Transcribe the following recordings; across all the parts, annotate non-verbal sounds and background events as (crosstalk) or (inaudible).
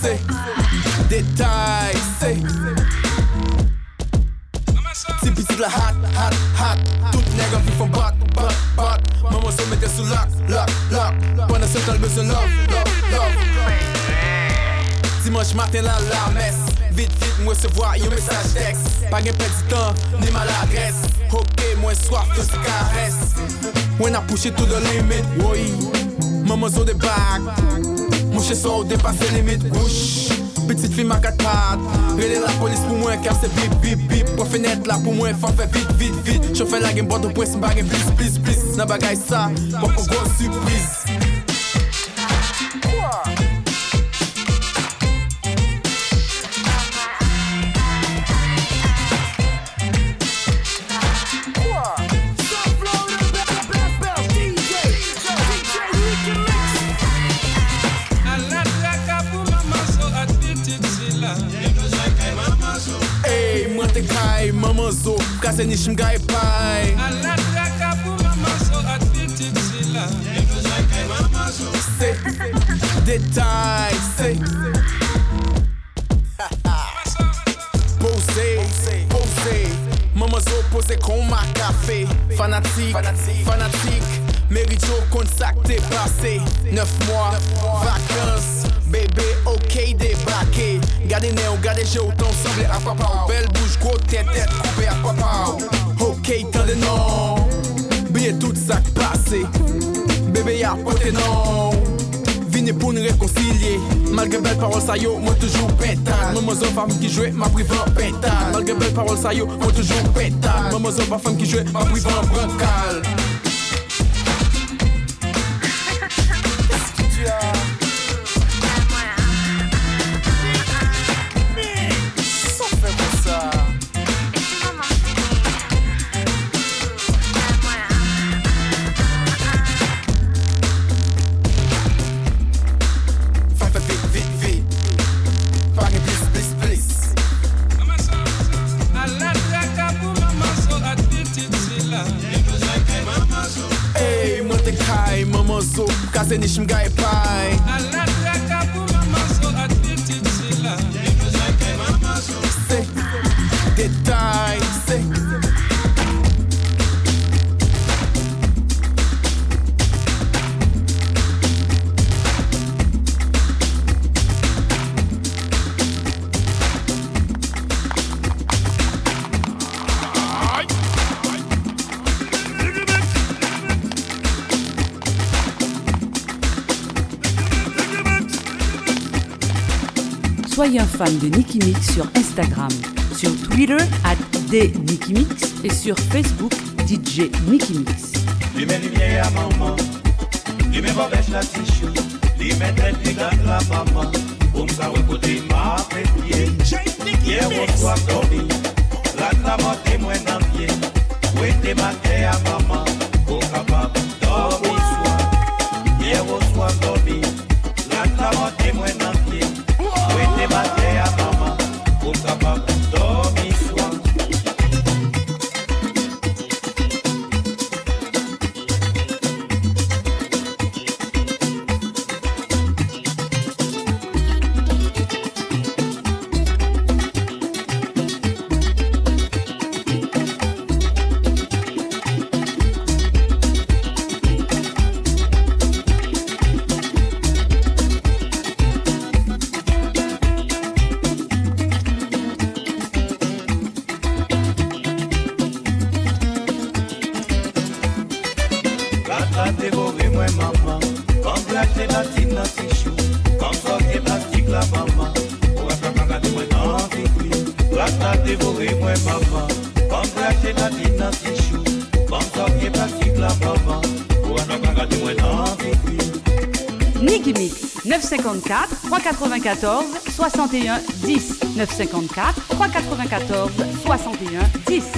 Say, détail, say. Ti pitit la hot, hot, hot. Tout nègre vi fon bat, bat, bat. Maman se mette sou lock, lock, lock Pendant ce temps, besoin love, love, love. Dimanche matin la la messe. Vite, vite, moi se voir yon message texte. Pas perdre du temps, ni maladresse Ok, moi soif de se caresse. When I push it to the limit, oui. Maman zo de bag Mouche son dépasse limite, whoosh Petite fille ma 4 pattes Rele la police pour moi car c'est bip bip bip Pour fenêtre là pour moi faut faire vite vite vite. Chauffeur la game boîte de presse m'bagay plus plus plus. Bagay ça, pour grosse surprise mwen te kay, maman zo Kase ni shmgay pay Say, détail, say. Posé, posé Maman zo pose kon ma café Fanatique, fanatique kon sak te pase. Neuf mois, vacances. Bébé, ok, débarqué Gade je ou ton semble à papa. Belle bouche, gros tête, tête coupée à papa. Ok, tande non Biye tout sak pase Bébé ya pote non Vini pou nou rekoncilye Malgré belle parole sa yo, moi toujours pétard Maman zo femme qui jouait, ma prive en pétard Malgré belle parole sa yo, moi toujours pétard Maman zo femme qui jouait, ma prive en brancal fan de Nicky Mix sur Instagram, sur Twitter at DNickyMix et sur Facebook DJ Nicky Mix. Li men maman. Li men la tichou Li men li la maman. M'sa ma La ma maman? 94 61 10. 954 394 61 10.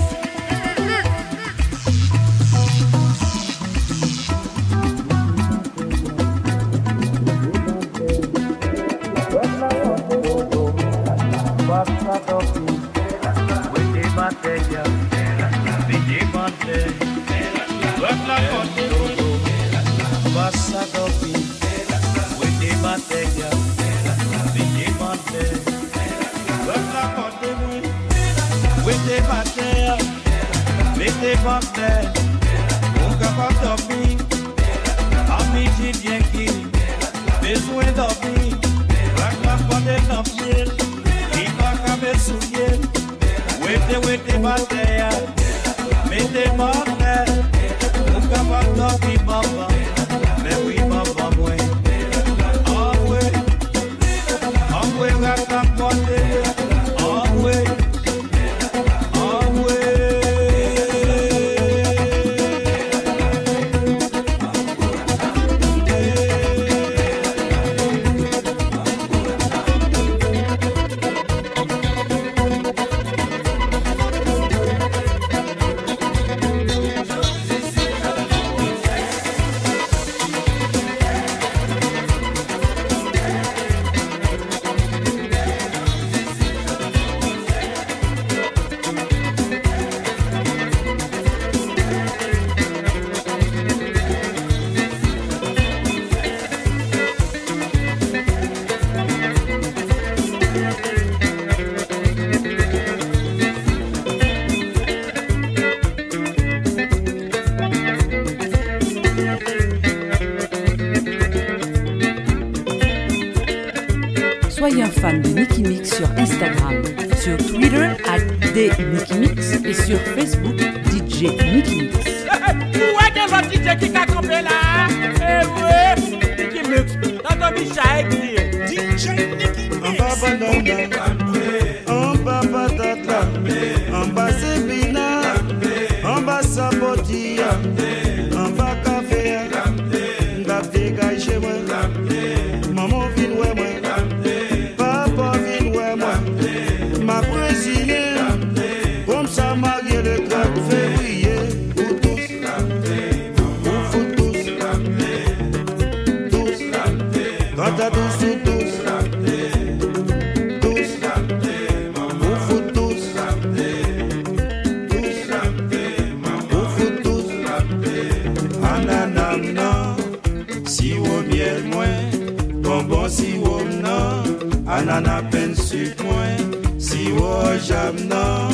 cham nan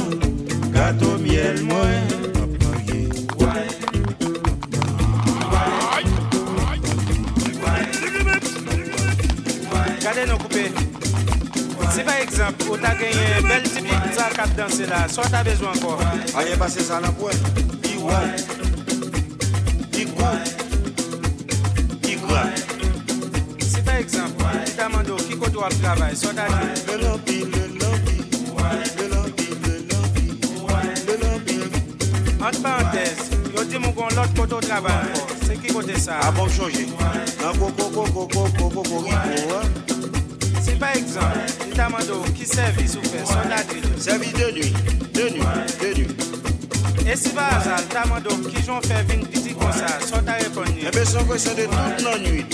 miel mwen nou koupe Si par ekzamp, ou ta genye bel tipi zar kap danse la So ta bezou anko Aye pase sa nan pwen Di Di Di Si par ekzamp, ou ta mando ki koto ta C'est qui ki ça? A bon chanje, nan koko koko koko de nuit, de nuit, de nuit. Et si ba azal, lita mando ki jon fe vin piti kon sa, son ta repon nui. Ebe de tout nan nui.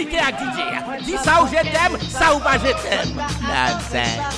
komplike ak DJ ya. Di sa ou je tem, sa ou pa je tem. Nonsen.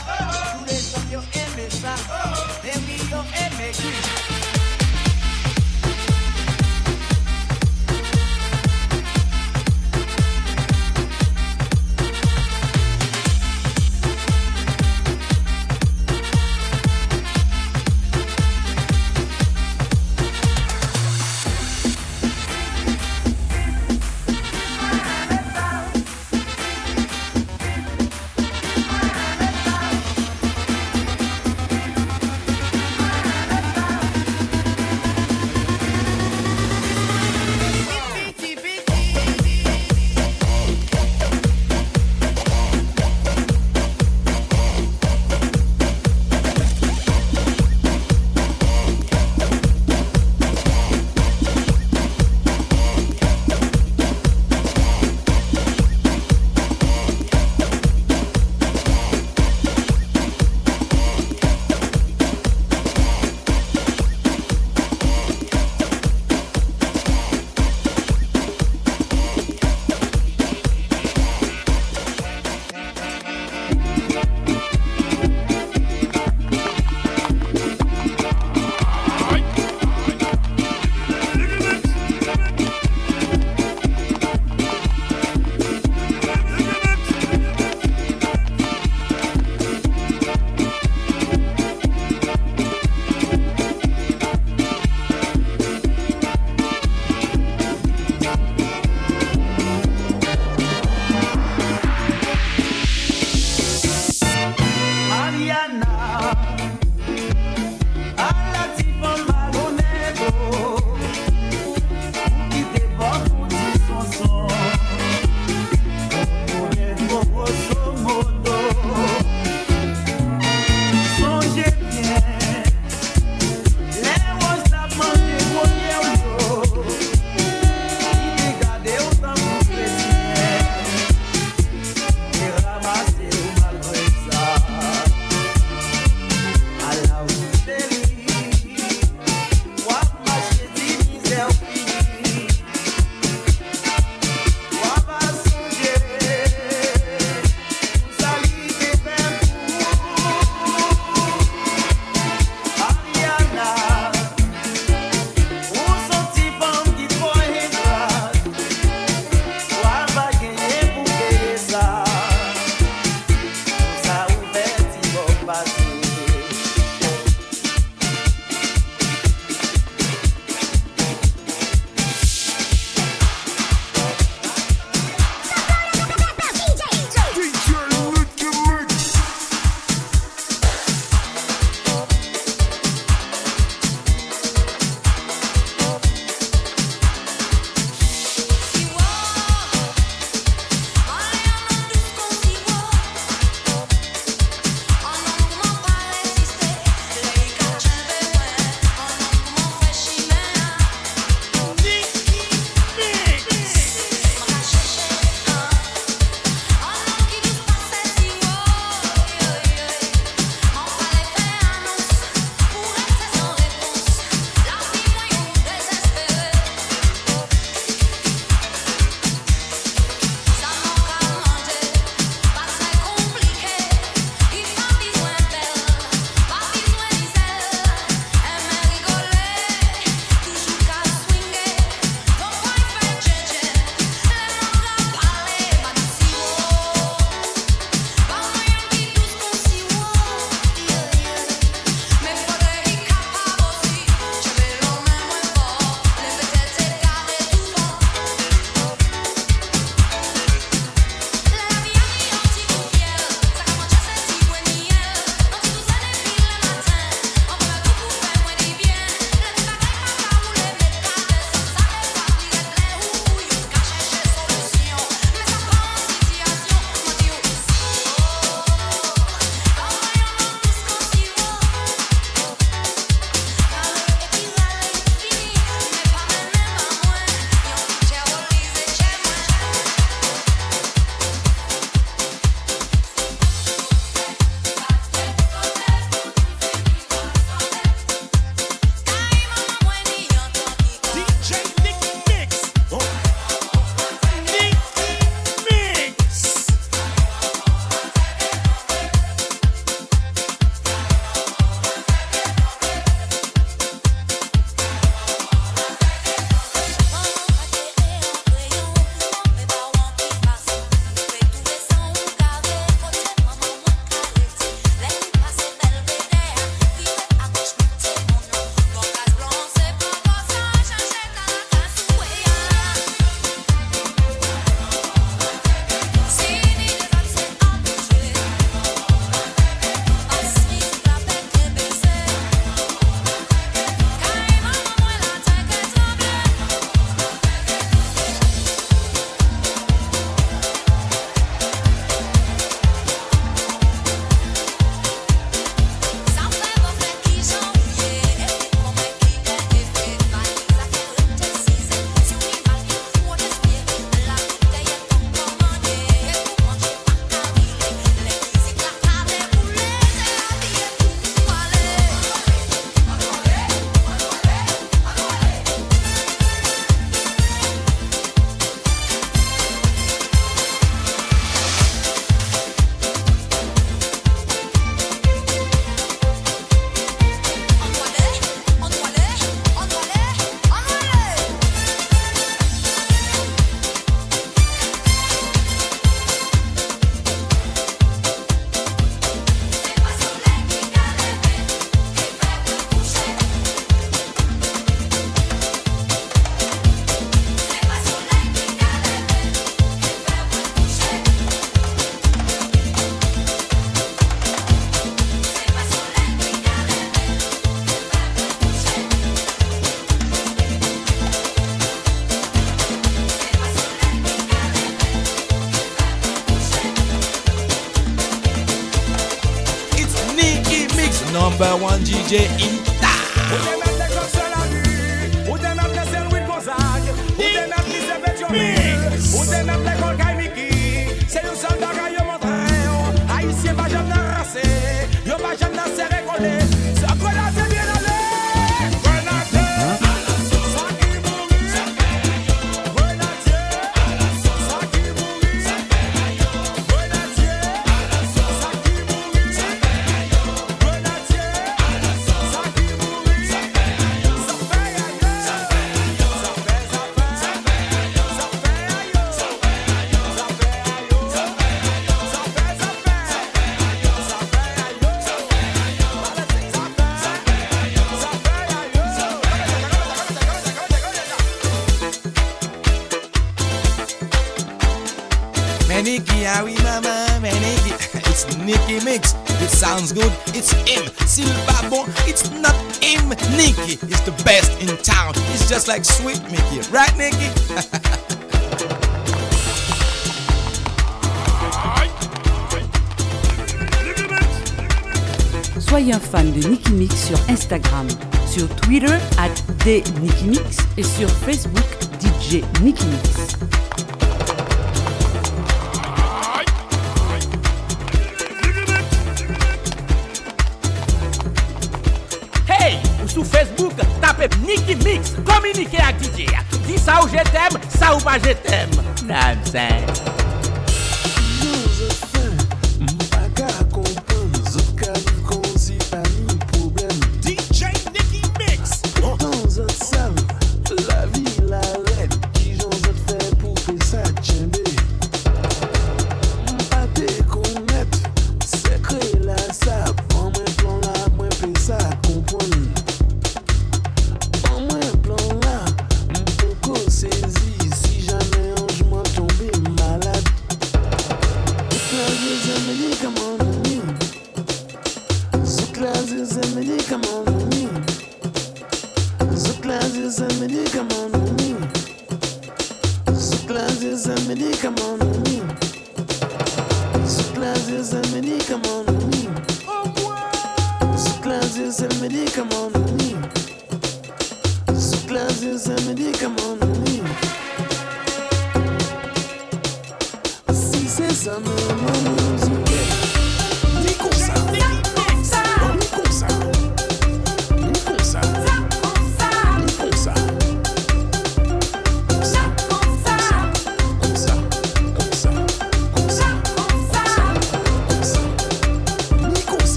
sounds good, it's him. Silva Bon, it's not him. Nicky is the best in town. It's just like sweet Mickey, right, Nicky? (laughs) Soyez un fan de Nicky Mix sur Instagram, sur Twitter at Mix et sur Facebook DJ Nicky Mix. pas je t'aime. Nonsense.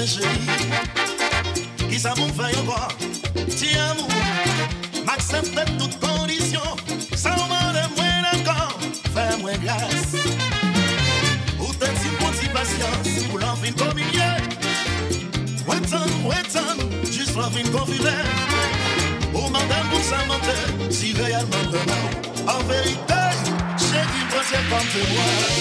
Amour, mes chéris. Qui ça m'en fait encore? Tiens, amour, m'accepte de toutes conditions. Sans demander moins d'accord, fais-moi grâce. Ou t'es si pour si patience, pour l'enfin communier. Weton, weton, juste l'enfin confident. Oh madame, pour ça mentir, si réellement vraiment, en vérité, j'ai qui pensait comme témoin.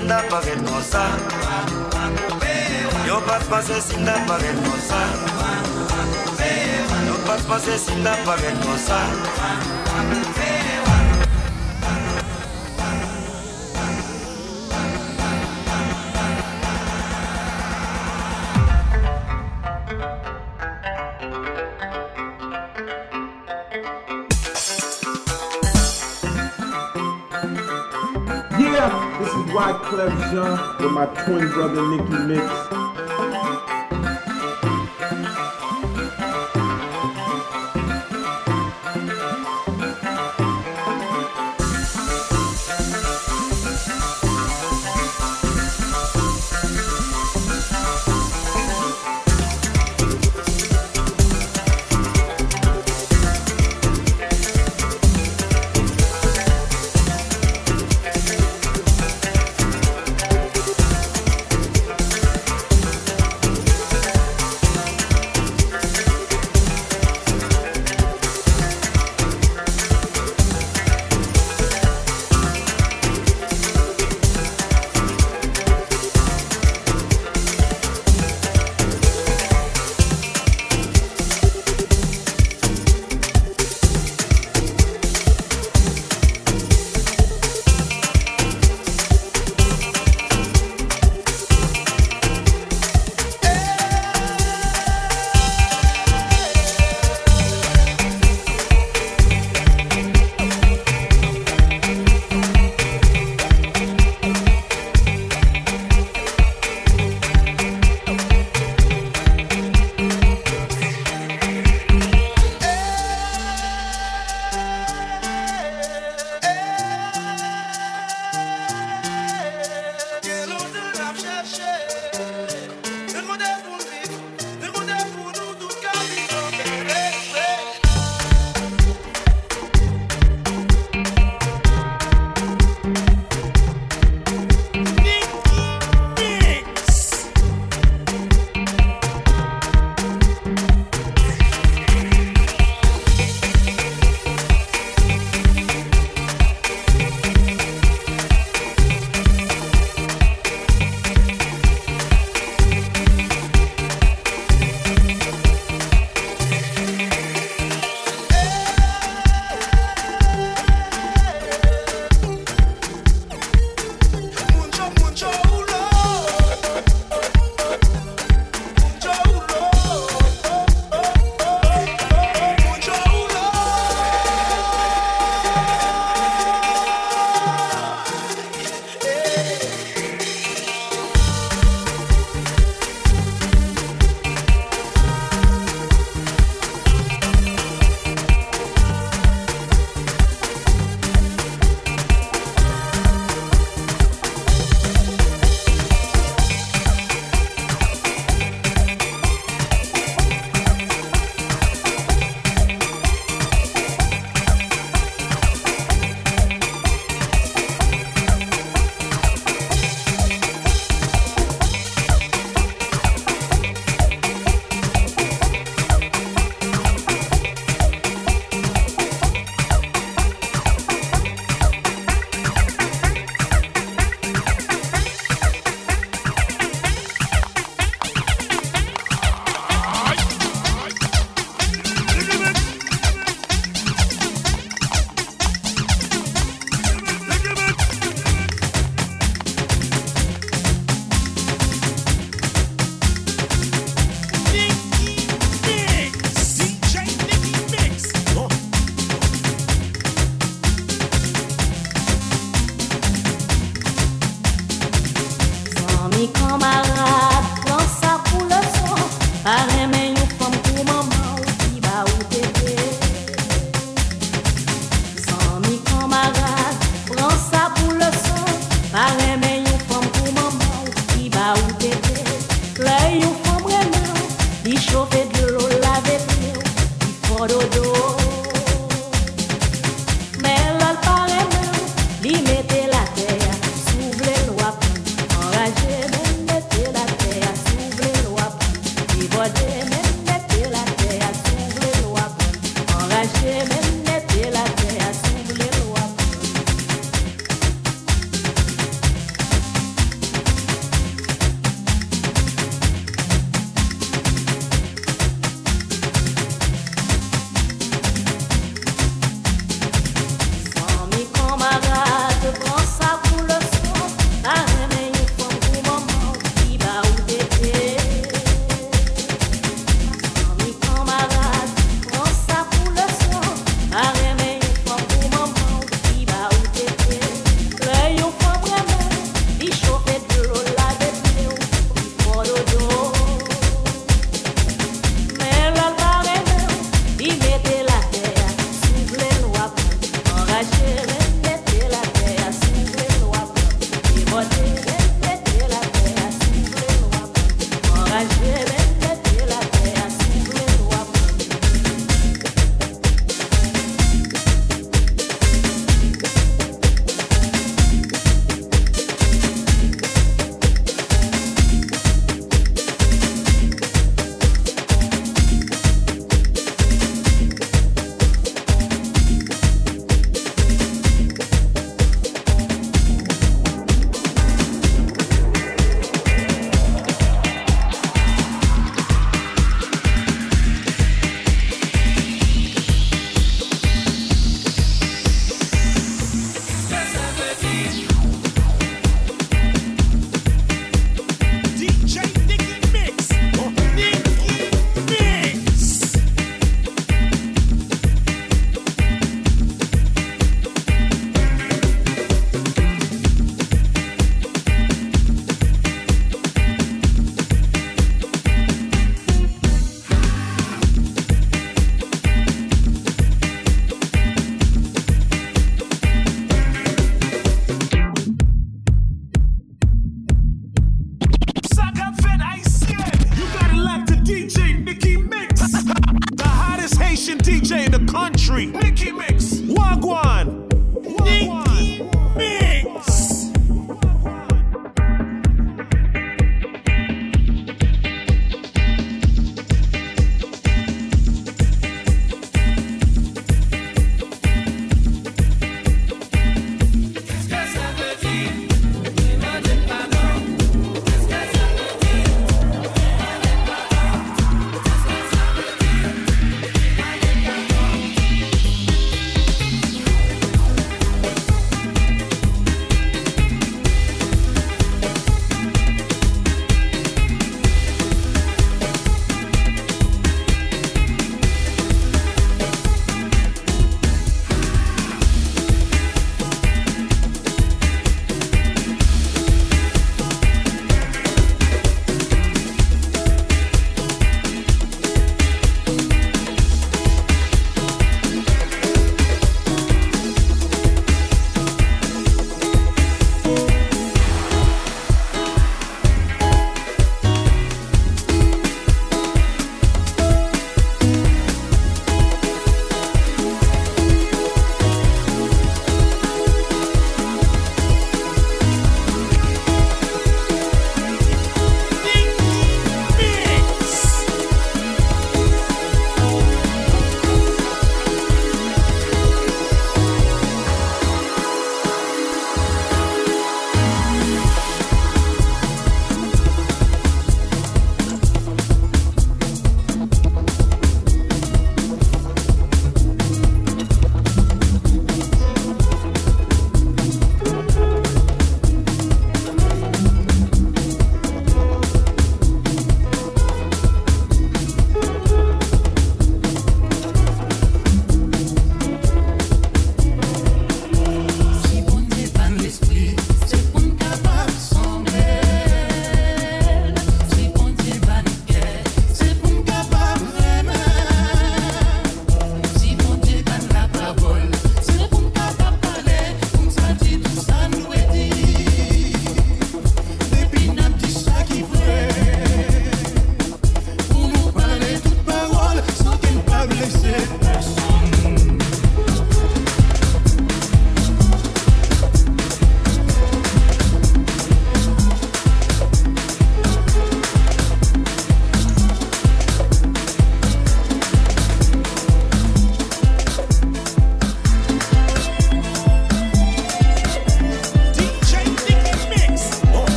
sinda paguer cosa. Yo pas passer sinda paguer. Yo pas sinda. Yeah is Wyclef Jean with my twin brother Nicky Mix.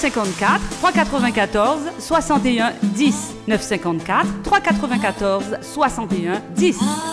954 394 61 10 954 394 61 10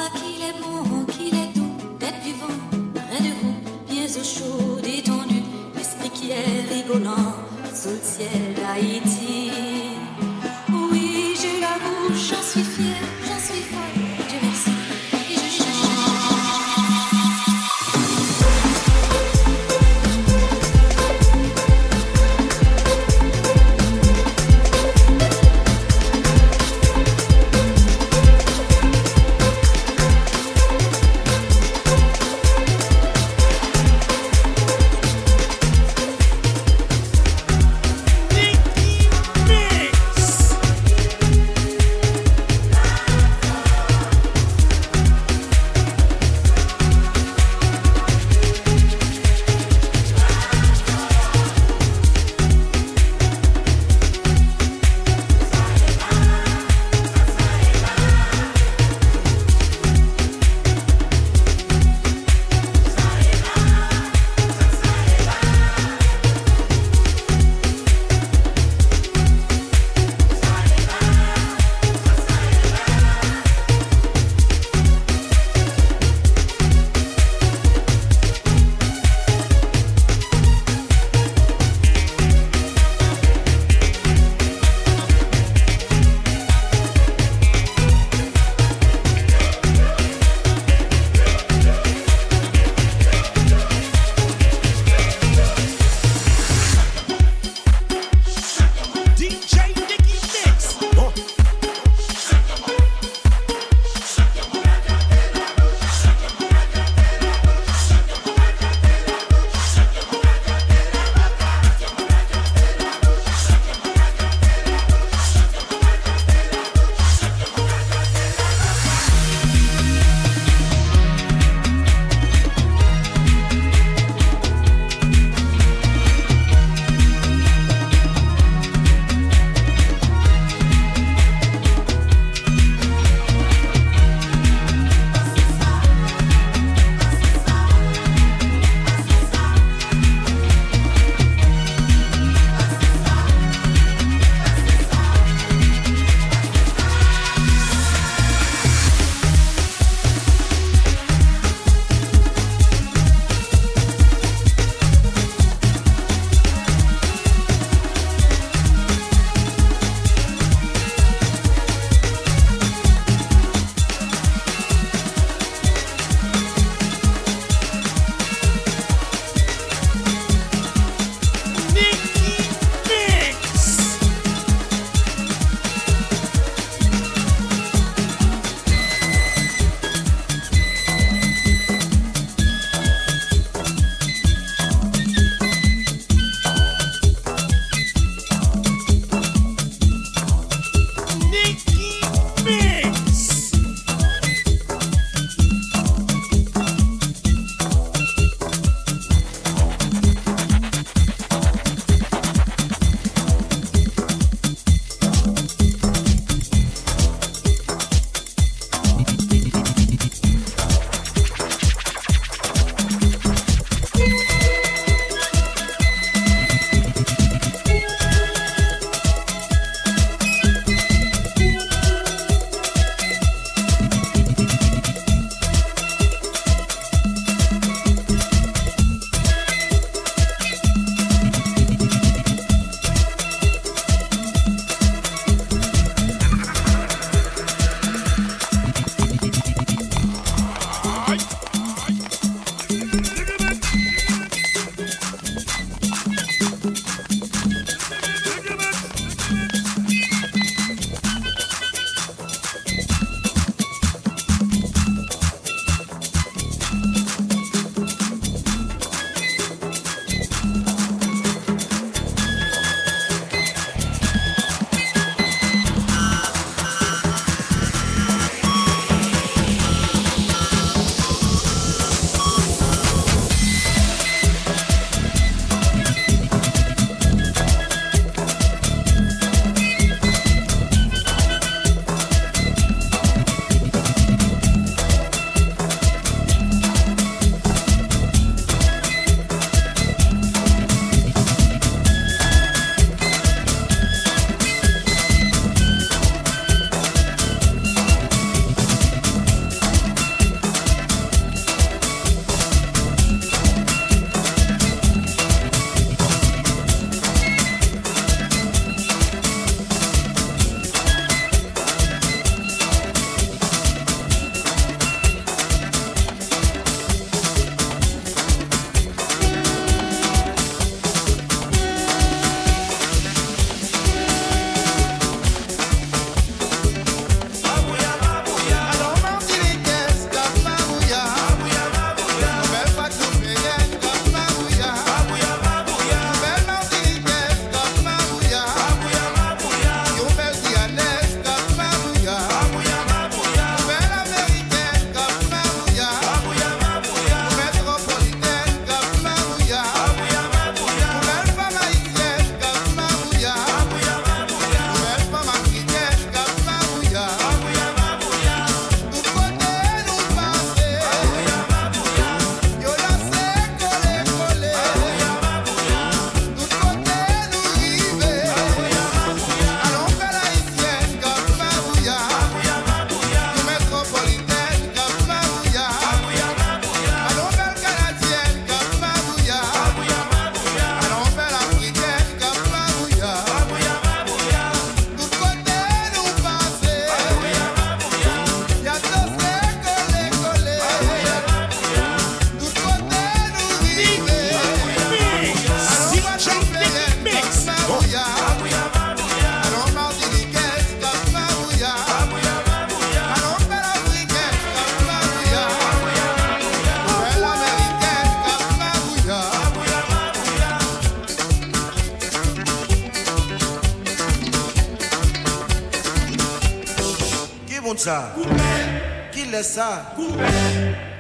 sa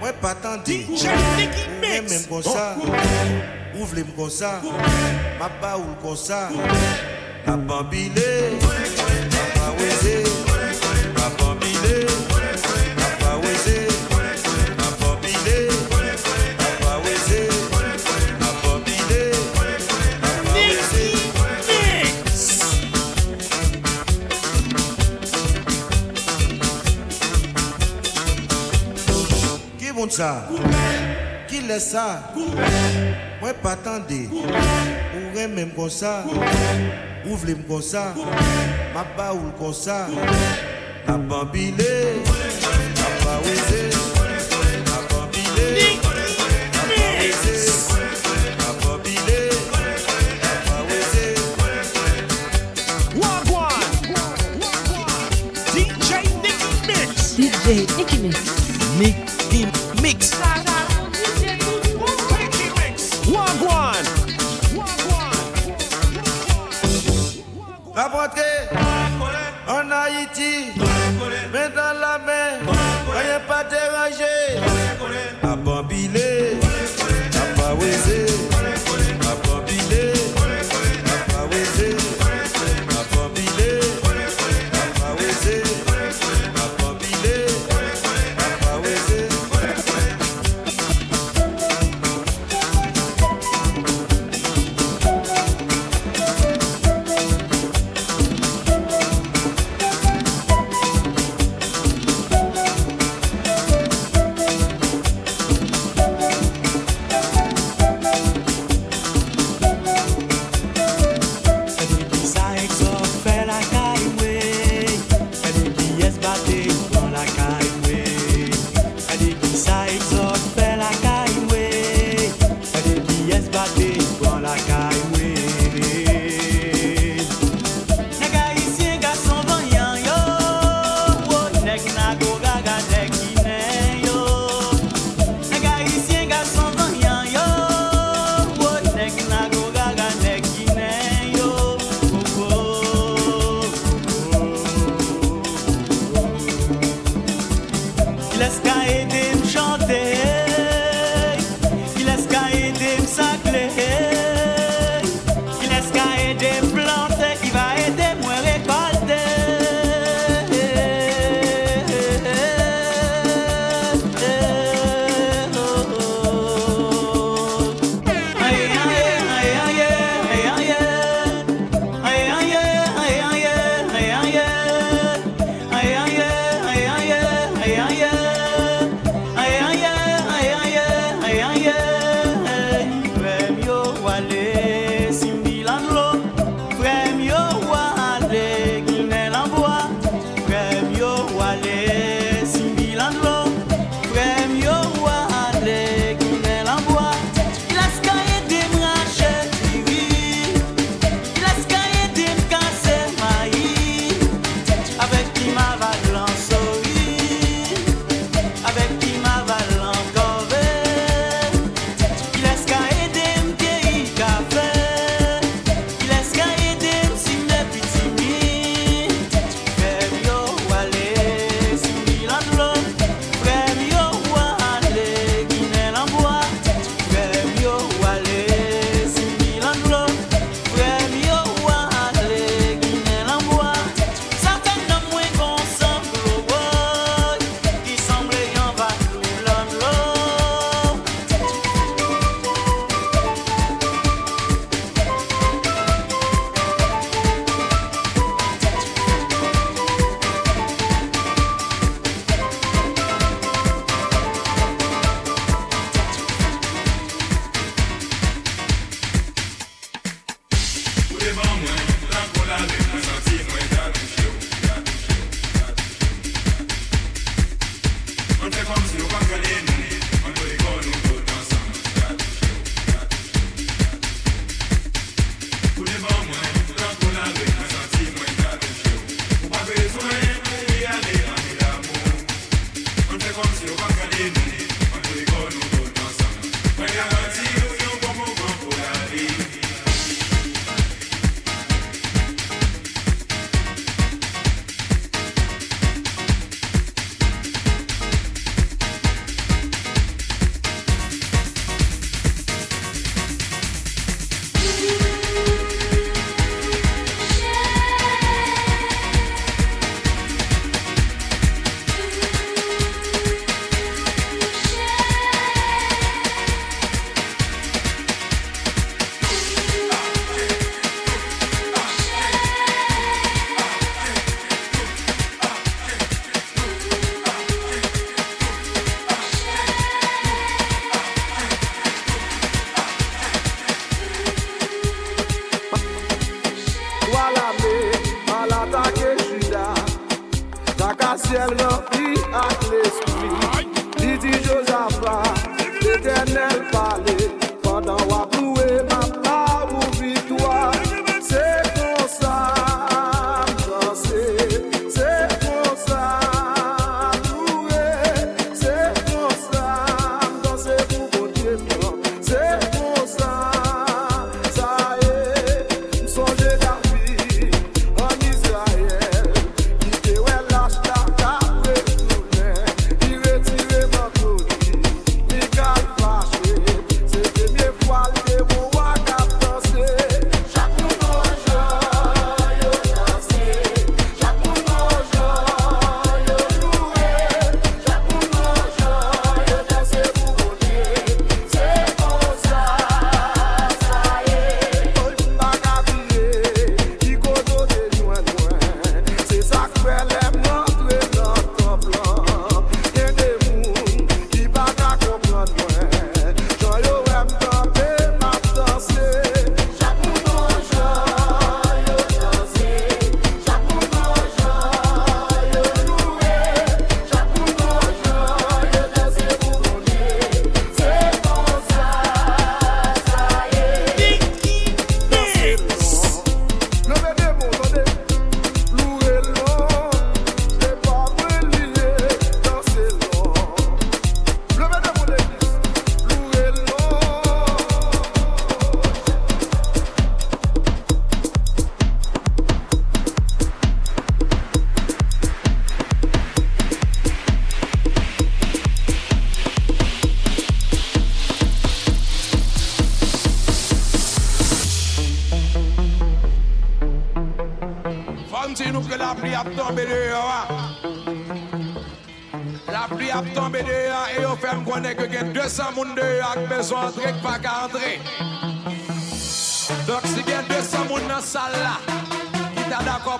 Mwen patande Ou men men kon sa Ou vle m kon sa Ma ba ou kon sa fè sa Mwen patande Ou remèm kon sa Ou vlèm kon sa Ma ba ou kon sa Na bambile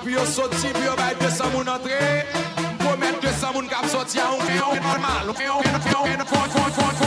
Pi yo soti, pi yo bay 200 moun antre Mpo met 200 moun kap soti A ou kè yon normal Ou kè yon kè yon kè yon kè yon kè yon kè yon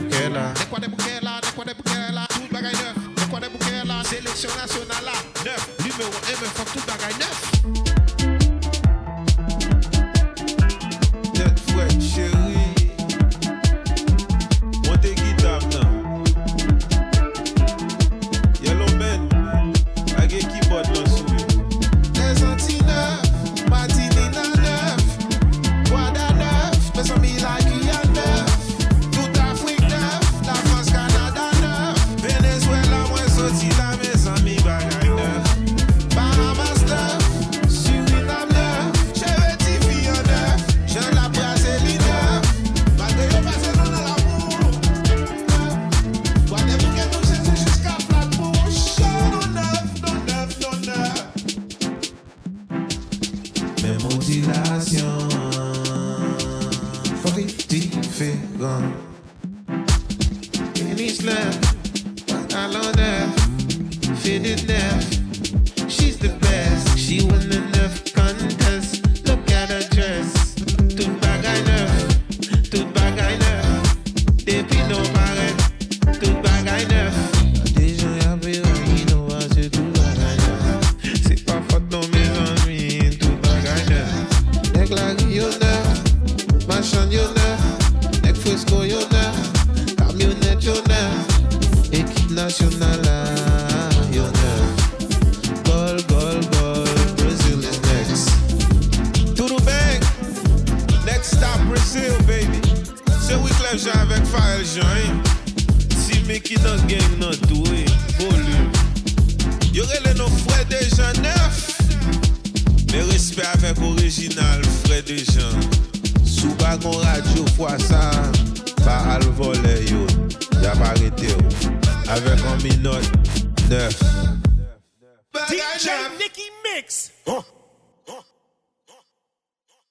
bouquet là. De quoi des bouquets là, de quoi des bouquets là. Tout bagaille neuf, de quoi des bouquets là. Sélection nationale là, neuf. Numéro 1, me fuck tout bagaille neuf.